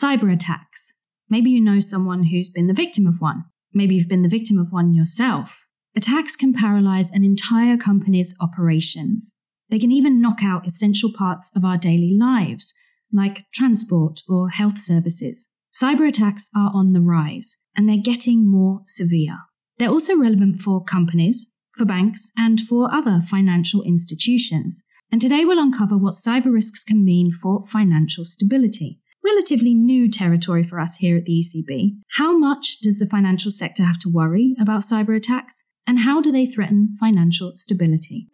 cyber attacks. Maybe you know someone who's been the victim of one. Maybe you've been the victim of one yourself. Attacks can paralyze an entire company's operations. They can even knock out essential parts of our daily lives, like transport or health services. Cyber attacks are on the rise, and they're getting more severe. They're also relevant for companies, for banks, and for other financial institutions. And today we'll uncover what cyber risks can mean for financial stability. Relatively new territory for us here at the ECB. How much does the financial sector have to worry about cyber attacks? And how do they threaten financial stability?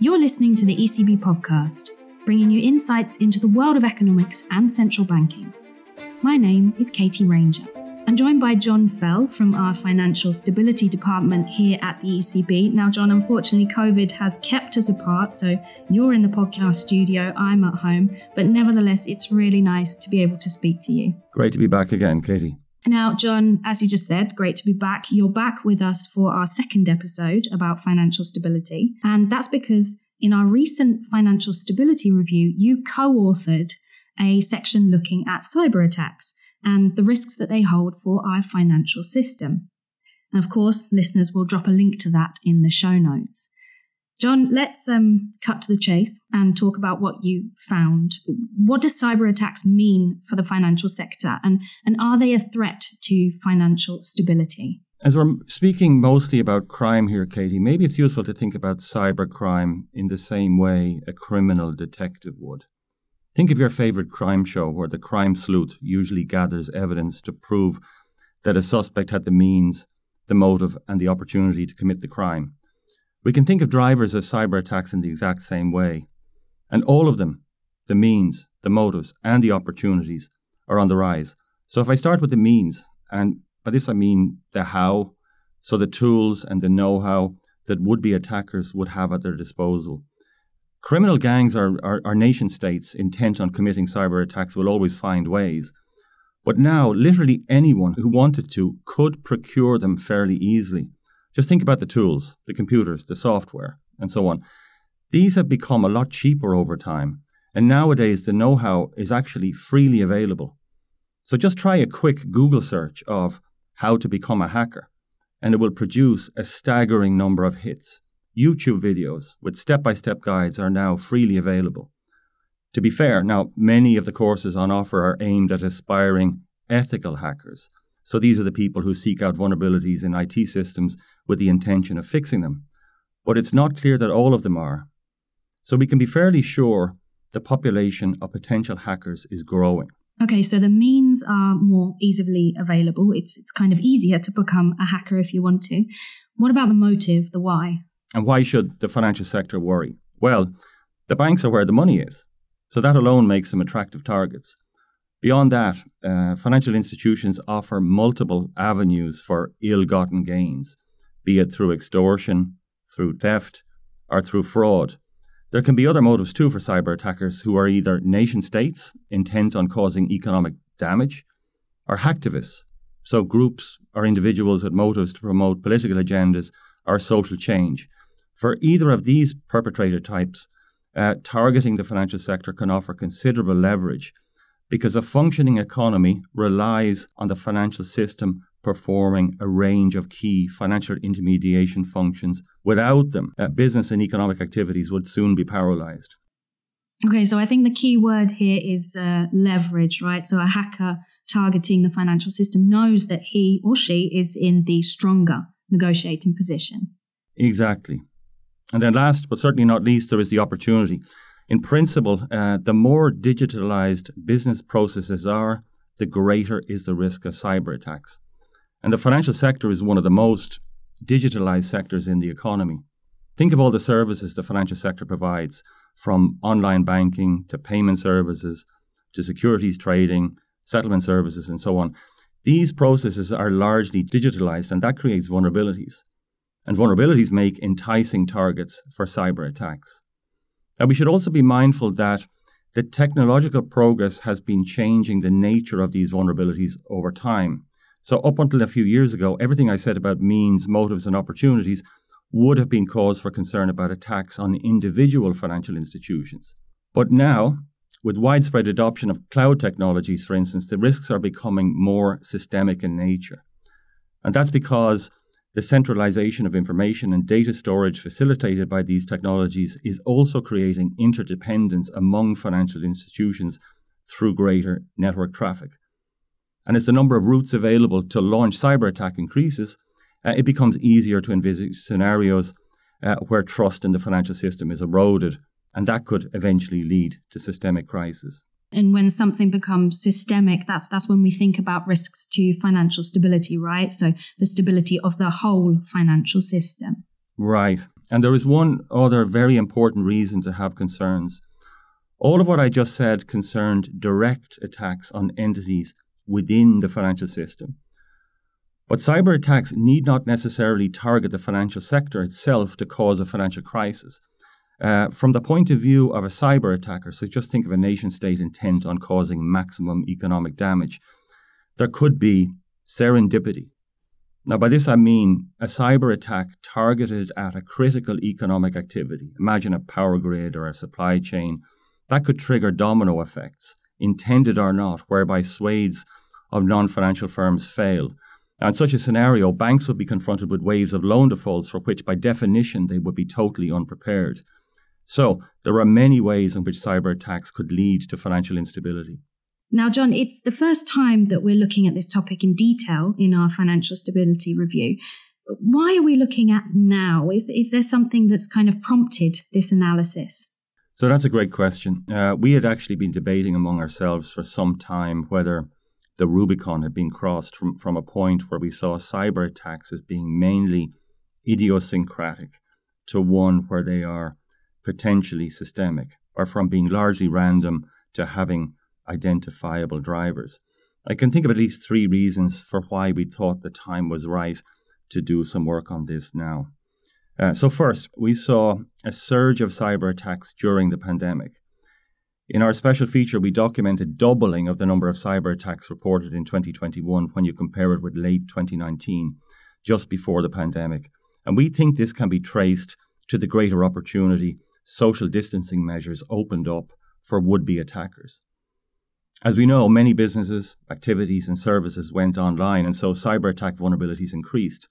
You're listening to the ECB podcast, bringing you insights into the world of economics and central banking. My name is Katie Ranger. I'm joined by John Fell from our Financial Stability Department here at the ECB. Now, John, unfortunately, COVID has kept us apart, so you're in the podcast studio, I'm at home, but nevertheless, it's really nice to be able to speak to you. Great to be back again, Katie. Now, John, as you just said, great to be back. You're back with us for our second episode about financial stability, and that's because in our recent financial stability review, you co authored a section looking at cyber attacks and the risks that they hold for our financial system. And of course, listeners will drop a link to that in the show notes. John, let's um, cut to the chase and talk about what you found. What do cyber attacks mean for the financial sector, and, and are they a threat to financial stability? As we're speaking mostly about crime here, Katie, maybe it's useful to think about cybercrime in the same way a criminal detective would. Think of your favorite crime show where the crime sleuth usually gathers evidence to prove that a suspect had the means, the motive, and the opportunity to commit the crime. We can think of drivers of cyber attacks in the exact same way. And all of them, the means, the motives, and the opportunities, are on the rise. So if I start with the means, and by this I mean the how, so the tools and the know how that would be attackers would have at their disposal. Criminal gangs are, are, nation states intent on committing cyber attacks will always find ways. But now, literally anyone who wanted to could procure them fairly easily. Just think about the tools, the computers, the software, and so on. These have become a lot cheaper over time, and nowadays the know how is actually freely available. So just try a quick Google search of how to become a hacker, and it will produce a staggering number of hits. YouTube videos with step by step guides are now freely available. To be fair, now many of the courses on offer are aimed at aspiring ethical hackers. So these are the people who seek out vulnerabilities in IT systems with the intention of fixing them. But it's not clear that all of them are. So we can be fairly sure the population of potential hackers is growing. Okay, so the means are more easily available. It's it's kind of easier to become a hacker if you want to. What about the motive, the why? And why should the financial sector worry? Well, the banks are where the money is. So that alone makes them attractive targets. Beyond that, uh, financial institutions offer multiple avenues for ill gotten gains, be it through extortion, through theft, or through fraud. There can be other motives too for cyber attackers who are either nation states intent on causing economic damage or hacktivists, so groups or individuals with motives to promote political agendas or social change. For either of these perpetrator types, uh, targeting the financial sector can offer considerable leverage because a functioning economy relies on the financial system performing a range of key financial intermediation functions. Without them, uh, business and economic activities would soon be paralyzed. Okay, so I think the key word here is uh, leverage, right? So a hacker targeting the financial system knows that he or she is in the stronger negotiating position. Exactly. And then, last but certainly not least, there is the opportunity. In principle, uh, the more digitalized business processes are, the greater is the risk of cyber attacks. And the financial sector is one of the most digitalized sectors in the economy. Think of all the services the financial sector provides, from online banking to payment services to securities trading, settlement services, and so on. These processes are largely digitalized, and that creates vulnerabilities and vulnerabilities make enticing targets for cyber attacks. Now, we should also be mindful that the technological progress has been changing the nature of these vulnerabilities over time. So, up until a few years ago, everything I said about means, motives, and opportunities would have been cause for concern about attacks on individual financial institutions. But now, with widespread adoption of cloud technologies, for instance, the risks are becoming more systemic in nature. And that's because the centralization of information and data storage facilitated by these technologies is also creating interdependence among financial institutions through greater network traffic. And as the number of routes available to launch cyber attack increases, uh, it becomes easier to envisage scenarios uh, where trust in the financial system is eroded, and that could eventually lead to systemic crisis. And when something becomes systemic, that's that's when we think about risks to financial stability, right? So the stability of the whole financial system. Right. And there is one other very important reason to have concerns. All of what I just said concerned direct attacks on entities within the financial system. But cyber attacks need not necessarily target the financial sector itself to cause a financial crisis. Uh, from the point of view of a cyber attacker, so just think of a nation state intent on causing maximum economic damage, there could be serendipity. Now, by this I mean a cyber attack targeted at a critical economic activity. Imagine a power grid or a supply chain. That could trigger domino effects, intended or not, whereby swathes of non financial firms fail. Now, in such a scenario, banks would be confronted with waves of loan defaults for which, by definition, they would be totally unprepared. So there are many ways in which cyber attacks could lead to financial instability. Now, John, it's the first time that we're looking at this topic in detail in our financial stability review. Why are we looking at now? Is, is there something that's kind of prompted this analysis? So that's a great question. Uh, we had actually been debating among ourselves for some time whether the Rubicon had been crossed from, from a point where we saw cyber attacks as being mainly idiosyncratic to one where they are potentially systemic, or from being largely random to having identifiable drivers. I can think of at least three reasons for why we thought the time was right to do some work on this now. Uh, so, first, we saw a surge of cyber attacks during the pandemic. In our special feature, we documented doubling of the number of cyber attacks reported in 2021 when you compare it with late 2019, just before the pandemic. And we think this can be traced to the greater opportunity social distancing measures opened up for would be attackers. As we know, many businesses, activities, and services went online, and so cyber attack vulnerabilities increased.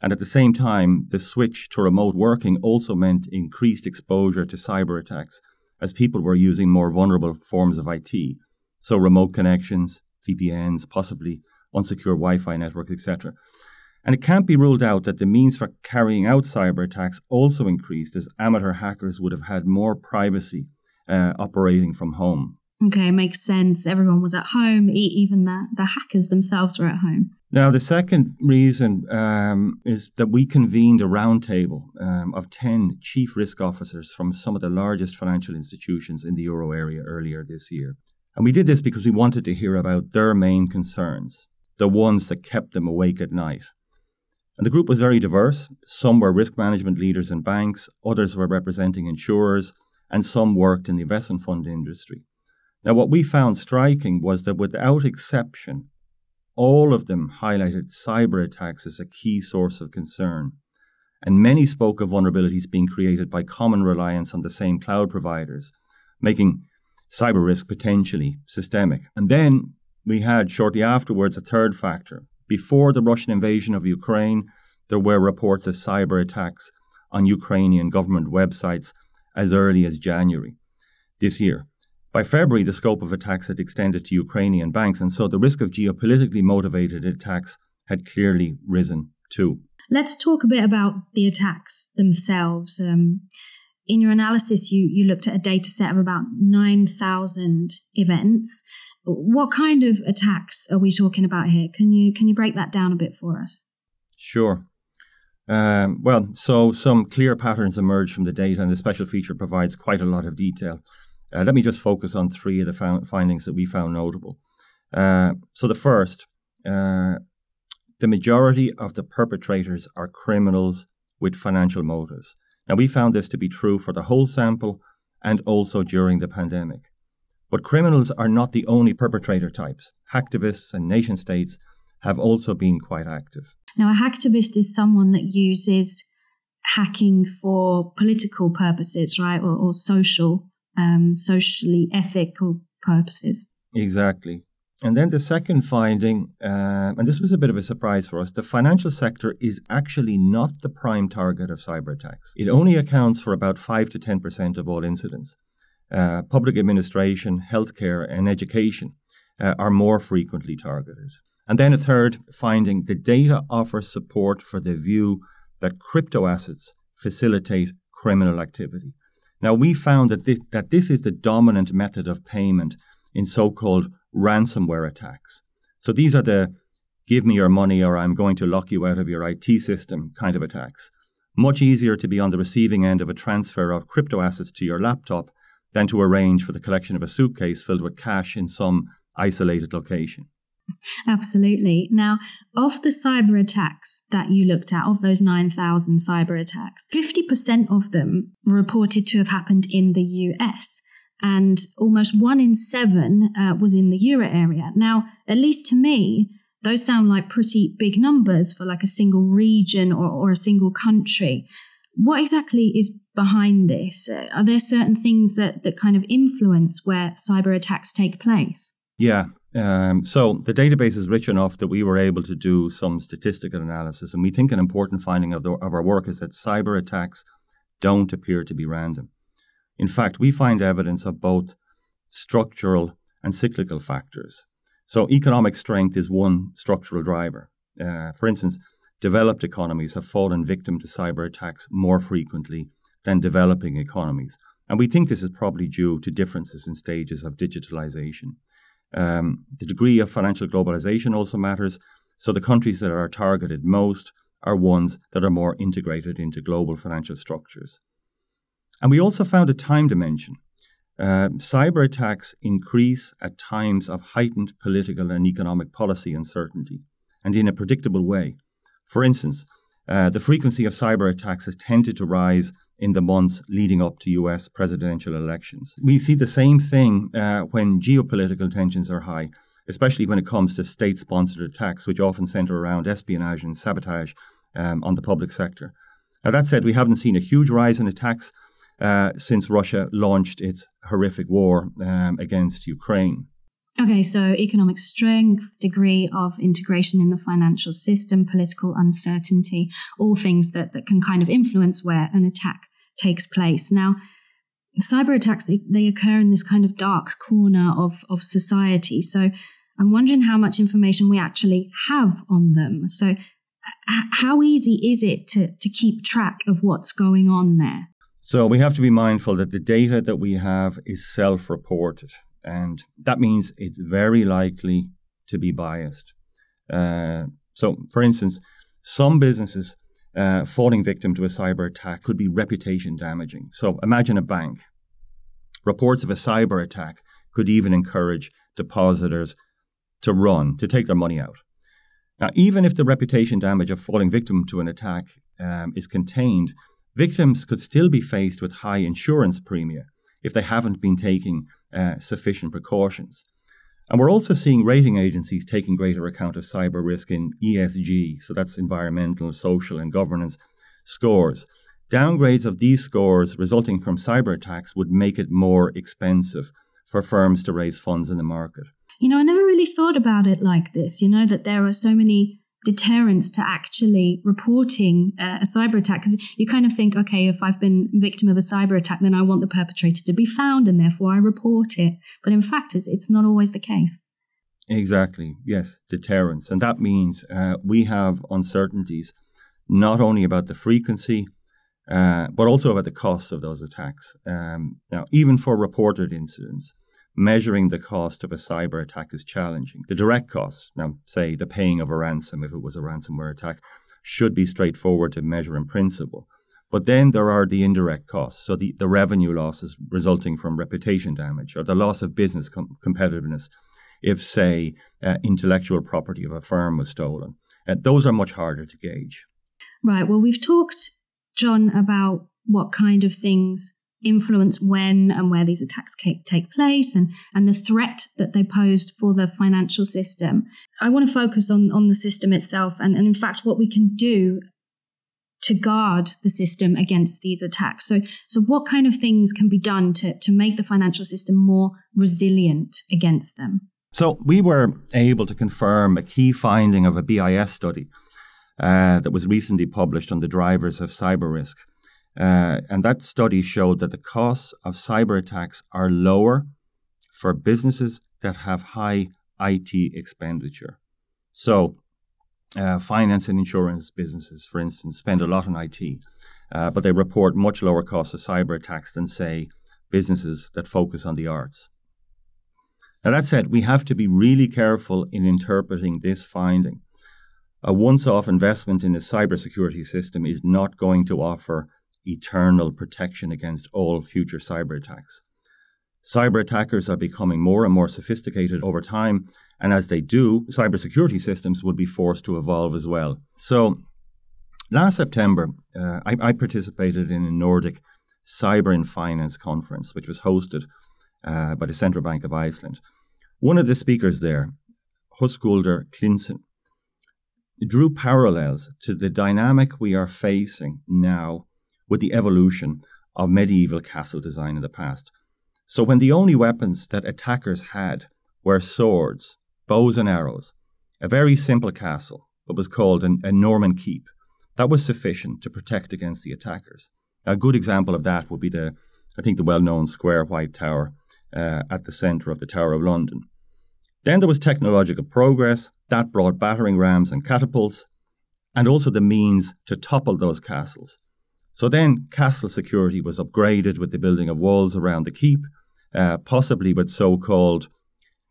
And at the same time, the switch to remote working also meant increased exposure to cyber attacks as people were using more vulnerable forms of IT. So, remote connections, VPNs, possibly unsecure Wi Fi networks, etc. And it can't be ruled out that the means for carrying out cyber attacks also increased as amateur hackers would have had more privacy uh, operating from home. Okay, makes sense. Everyone was at home, even the, the hackers themselves were at home. Now, the second reason um, is that we convened a roundtable um, of 10 chief risk officers from some of the largest financial institutions in the euro area earlier this year. And we did this because we wanted to hear about their main concerns, the ones that kept them awake at night. And the group was very diverse. Some were risk management leaders in banks, others were representing insurers, and some worked in the investment fund industry. Now, what we found striking was that without exception, all of them highlighted cyber attacks as a key source of concern. And many spoke of vulnerabilities being created by common reliance on the same cloud providers, making cyber risk potentially systemic. And then we had shortly afterwards a third factor, before the Russian invasion of Ukraine, there were reports of cyber attacks on Ukrainian government websites as early as January this year. By February, the scope of attacks had extended to Ukrainian banks, and so the risk of geopolitically motivated attacks had clearly risen too. Let's talk a bit about the attacks themselves. Um, in your analysis, you, you looked at a data set of about 9,000 events. What kind of attacks are we talking about here? Can you can you break that down a bit for us? Sure. Um, well, so some clear patterns emerge from the data, and the special feature provides quite a lot of detail. Uh, let me just focus on three of the found findings that we found notable. Uh, so the first, uh, the majority of the perpetrators are criminals with financial motives. Now we found this to be true for the whole sample and also during the pandemic. But criminals are not the only perpetrator types. Hacktivists and nation states have also been quite active. Now, a hacktivist is someone that uses hacking for political purposes, right, or, or social um, socially ethical purposes. Exactly. And then the second finding, uh, and this was a bit of a surprise for us, the financial sector is actually not the prime target of cyber attacks. It only accounts for about 5 to 10% of all incidents. Uh, public administration, healthcare, and education uh, are more frequently targeted. And then a third finding the data offers support for the view that crypto assets facilitate criminal activity. Now, we found that this, that this is the dominant method of payment in so called ransomware attacks. So these are the give me your money or I'm going to lock you out of your IT system kind of attacks. Much easier to be on the receiving end of a transfer of crypto assets to your laptop than to arrange for the collection of a suitcase filled with cash in some isolated location. Absolutely. Now, of the cyber attacks that you looked at, of those 9,000 cyber attacks, 50% of them reported to have happened in the US. And almost one in seven uh, was in the euro area. Now, at least to me, those sound like pretty big numbers for like a single region or, or a single country. What exactly is behind this? Uh, are there certain things that, that kind of influence where cyber attacks take place? Yeah. Um, so the database is rich enough that we were able to do some statistical analysis. And we think an important finding of, the, of our work is that cyber attacks don't appear to be random. In fact, we find evidence of both structural and cyclical factors. So, economic strength is one structural driver. Uh, for instance, developed economies have fallen victim to cyber attacks more frequently than developing economies. And we think this is probably due to differences in stages of digitalization. Um, the degree of financial globalization also matters. So the countries that are targeted most are ones that are more integrated into global financial structures. And we also found a time dimension. Uh, cyber attacks increase at times of heightened political and economic policy uncertainty, and in a predictable way. For instance, uh, the frequency of cyber attacks has tended to rise in the months leading up to US presidential elections. We see the same thing uh, when geopolitical tensions are high, especially when it comes to state sponsored attacks, which often center around espionage and sabotage um, on the public sector. Now, that said, we haven't seen a huge rise in attacks uh, since Russia launched its horrific war um, against Ukraine. Okay, so economic strength, degree of integration in the financial system, political uncertainty, all things that, that can kind of influence where an attack takes place. Now, cyber attacks, they, they occur in this kind of dark corner of, of society. So I'm wondering how much information we actually have on them. So, how easy is it to, to keep track of what's going on there? So we have to be mindful that the data that we have is self reported, and that means it's very likely to be biased. Uh, so, for instance, some businesses uh, falling victim to a cyber attack could be reputation damaging. So, imagine a bank. Reports of a cyber attack could even encourage depositors to run, to take their money out. Now, even if the reputation damage of falling victim to an attack um, is contained, victims could still be faced with high insurance premia if they haven't been taking uh, sufficient precautions. And we're also seeing rating agencies taking greater account of cyber risk in ESG, so that's environmental, social, and governance scores. Downgrades of these scores resulting from cyber attacks would make it more expensive for firms to raise funds in the market. You know, I never really thought about it like this, you know, that there are so many deterrents to actually reporting uh, a cyber attack. Because you kind of think okay if i've been victim of a cyber attack then i want the perpetrator to be found and therefore i report it. But in fact it's, it's not always the case. Exactly. Yes deterrence. And that means uh, we have uncertainties not only about the frequency uh, but also about the costs of those attacks. Um, now even for reported incidents measuring the cost of a cyber attack is challenging. The direct costs, now say the paying of a ransom if it was a ransomware attack, should be straightforward to measure in principle. But then there are the indirect costs, so the, the revenue losses resulting from reputation damage or the loss of business com- competitiveness if, say, uh, intellectual property of a firm was stolen. Uh, those are much harder to gauge. Right. Well, we've talked, John, about what kind of things influence when and where these attacks take place and, and the threat that they posed for the financial system. I want to focus on, on the system itself and, and, in fact, what we can do to guard the system against these attacks. So, so what kind of things can be done to, to make the financial system more resilient against them? So, we were able to confirm a key finding of a BIS study uh, that was recently published on the drivers of cyber risk. Uh, and that study showed that the costs of cyber attacks are lower for businesses that have high IT expenditure. So, uh, finance and insurance businesses, for instance, spend a lot on IT, uh, but they report much lower costs of cyber attacks than, say, businesses that focus on the arts. Now, that said, we have to be really careful in interpreting this finding. A once off investment in a cybersecurity system is not going to offer eternal protection against all future cyber attacks. Cyber attackers are becoming more and more sophisticated over time, and as they do, cybersecurity systems would be forced to evolve as well. So, last September, uh, I, I, participated in a Nordic Cyber and Finance conference, which was hosted uh, by the Central Bank of Iceland. One of the speakers there, Höskuldur Klinsen, drew parallels to the dynamic we are facing now with the evolution of medieval castle design in the past. So, when the only weapons that attackers had were swords, bows and arrows, a very simple castle, what was called an, a Norman keep. That was sufficient to protect against the attackers. A good example of that would be the, I think, the well-known square white tower uh, at the centre of the Tower of London. Then there was technological progress that brought battering rams and catapults, and also the means to topple those castles. So then castle security was upgraded with the building of walls around the keep, uh, possibly with so-called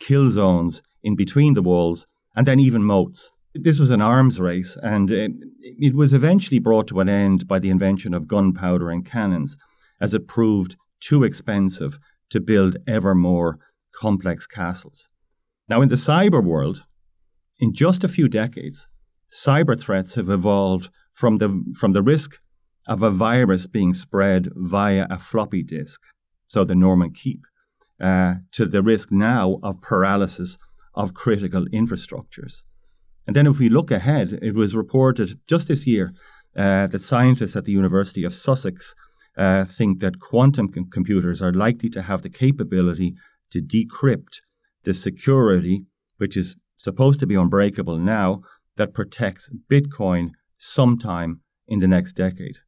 kill zones in between the walls, and then even moats. This was an arms race, and it, it was eventually brought to an end by the invention of gunpowder and cannons, as it proved too expensive to build ever more complex castles. Now, in the cyber world, in just a few decades, cyber threats have evolved from the, from the risk of a virus being spread via a floppy disk, so the Norman Keep, uh, to the risk now of paralysis of critical infrastructures. And then, if we look ahead, it was reported just this year uh, that scientists at the University of Sussex uh, think that quantum com- computers are likely to have the capability to decrypt the security, which is supposed to be unbreakable now, that protects Bitcoin sometime in the next decade.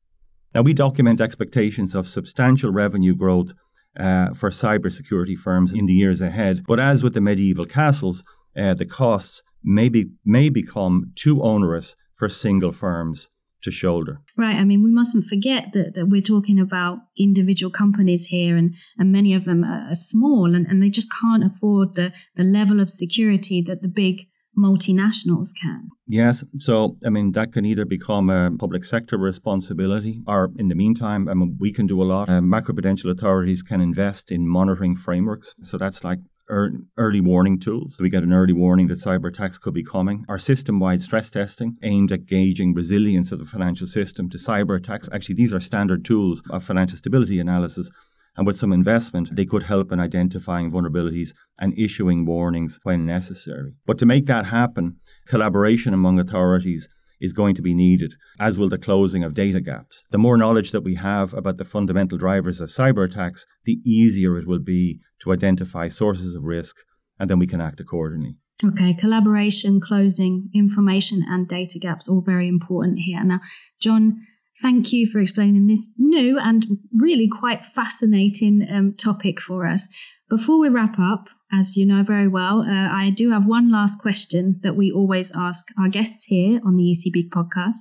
Now, we document expectations of substantial revenue growth uh, for cybersecurity firms in the years ahead. But as with the medieval castles, uh, the costs may, be, may become too onerous for single firms to shoulder. Right. I mean, we mustn't forget that, that we're talking about individual companies here, and, and many of them are, small and, and they just can't afford the, the level of security that the big multinationals can. Yes. So, I mean, that can either become a public sector responsibility or, in the meantime, I mean, we can do a lot. Uh, macroprudential authorities can invest in monitoring frameworks. So, that's like early warning tools. So we get an early warning that cyber attacks could be coming. Our system wide stress testing aimed at gauging resilience of the financial system to cyber attacks. Actually, these are standard tools of financial stability analysis and with some investment, they could help in identifying vulnerabilities and issuing warnings when necessary. But to make that happen, collaboration among authorities is going to be needed, as will the closing of data gaps. The more knowledge that we have about the fundamental drivers of cyber attacks, the easier it will be to identify sources of risk, and then we can act accordingly. Okay, collaboration, closing, information, and data gaps, all very important here. Now, John, Thank you for explaining this new and really quite fascinating um, topic for us. Before we wrap up, as you know very well, uh, I do have one last question that we always ask our guests here on the ECB podcast.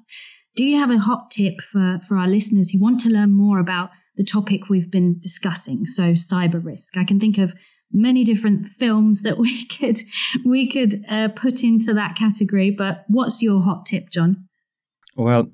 Do you have a hot tip for, for our listeners who want to learn more about the topic we've been discussing? So, cyber risk. I can think of many different films that we could we could uh, put into that category. But what's your hot tip, John? Well,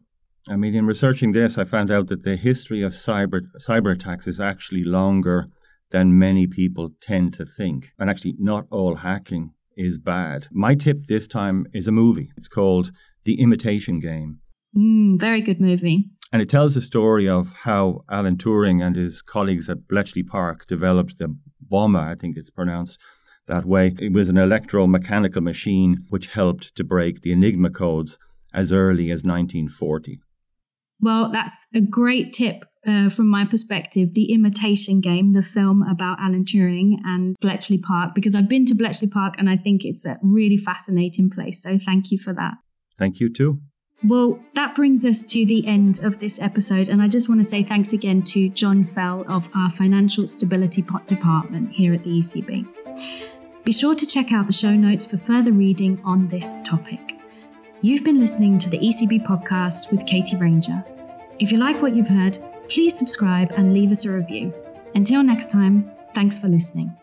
I mean, in researching this, I found out that the history of cyber cyber attacks is actually longer than many people tend to think. And actually, not all hacking is bad. My tip this time is a movie. It's called The Imitation Game. Mm, very good movie. And it tells the story of how Alan Turing and his colleagues at Bletchley Park developed the bomber, I think it's pronounced that way. It was an electromechanical machine which helped to break the Enigma codes as early as 1940. Well, that's a great tip uh, from my perspective, The Imitation Game, the film about Alan Turing and Bletchley Park, because I've been to Bletchley Park and I think it's a really fascinating place. So thank you for that. Thank you too. Well, that brings us to the end of this episode, and I just want to say thanks again to John Fell of our Financial Stability Pot Department here at the ECB. Be sure to check out the show notes for further reading on this topic. You've been listening to the ECB podcast with Katie Ranger. If you like what you've heard, please subscribe and leave us a review. Until next time, thanks for listening.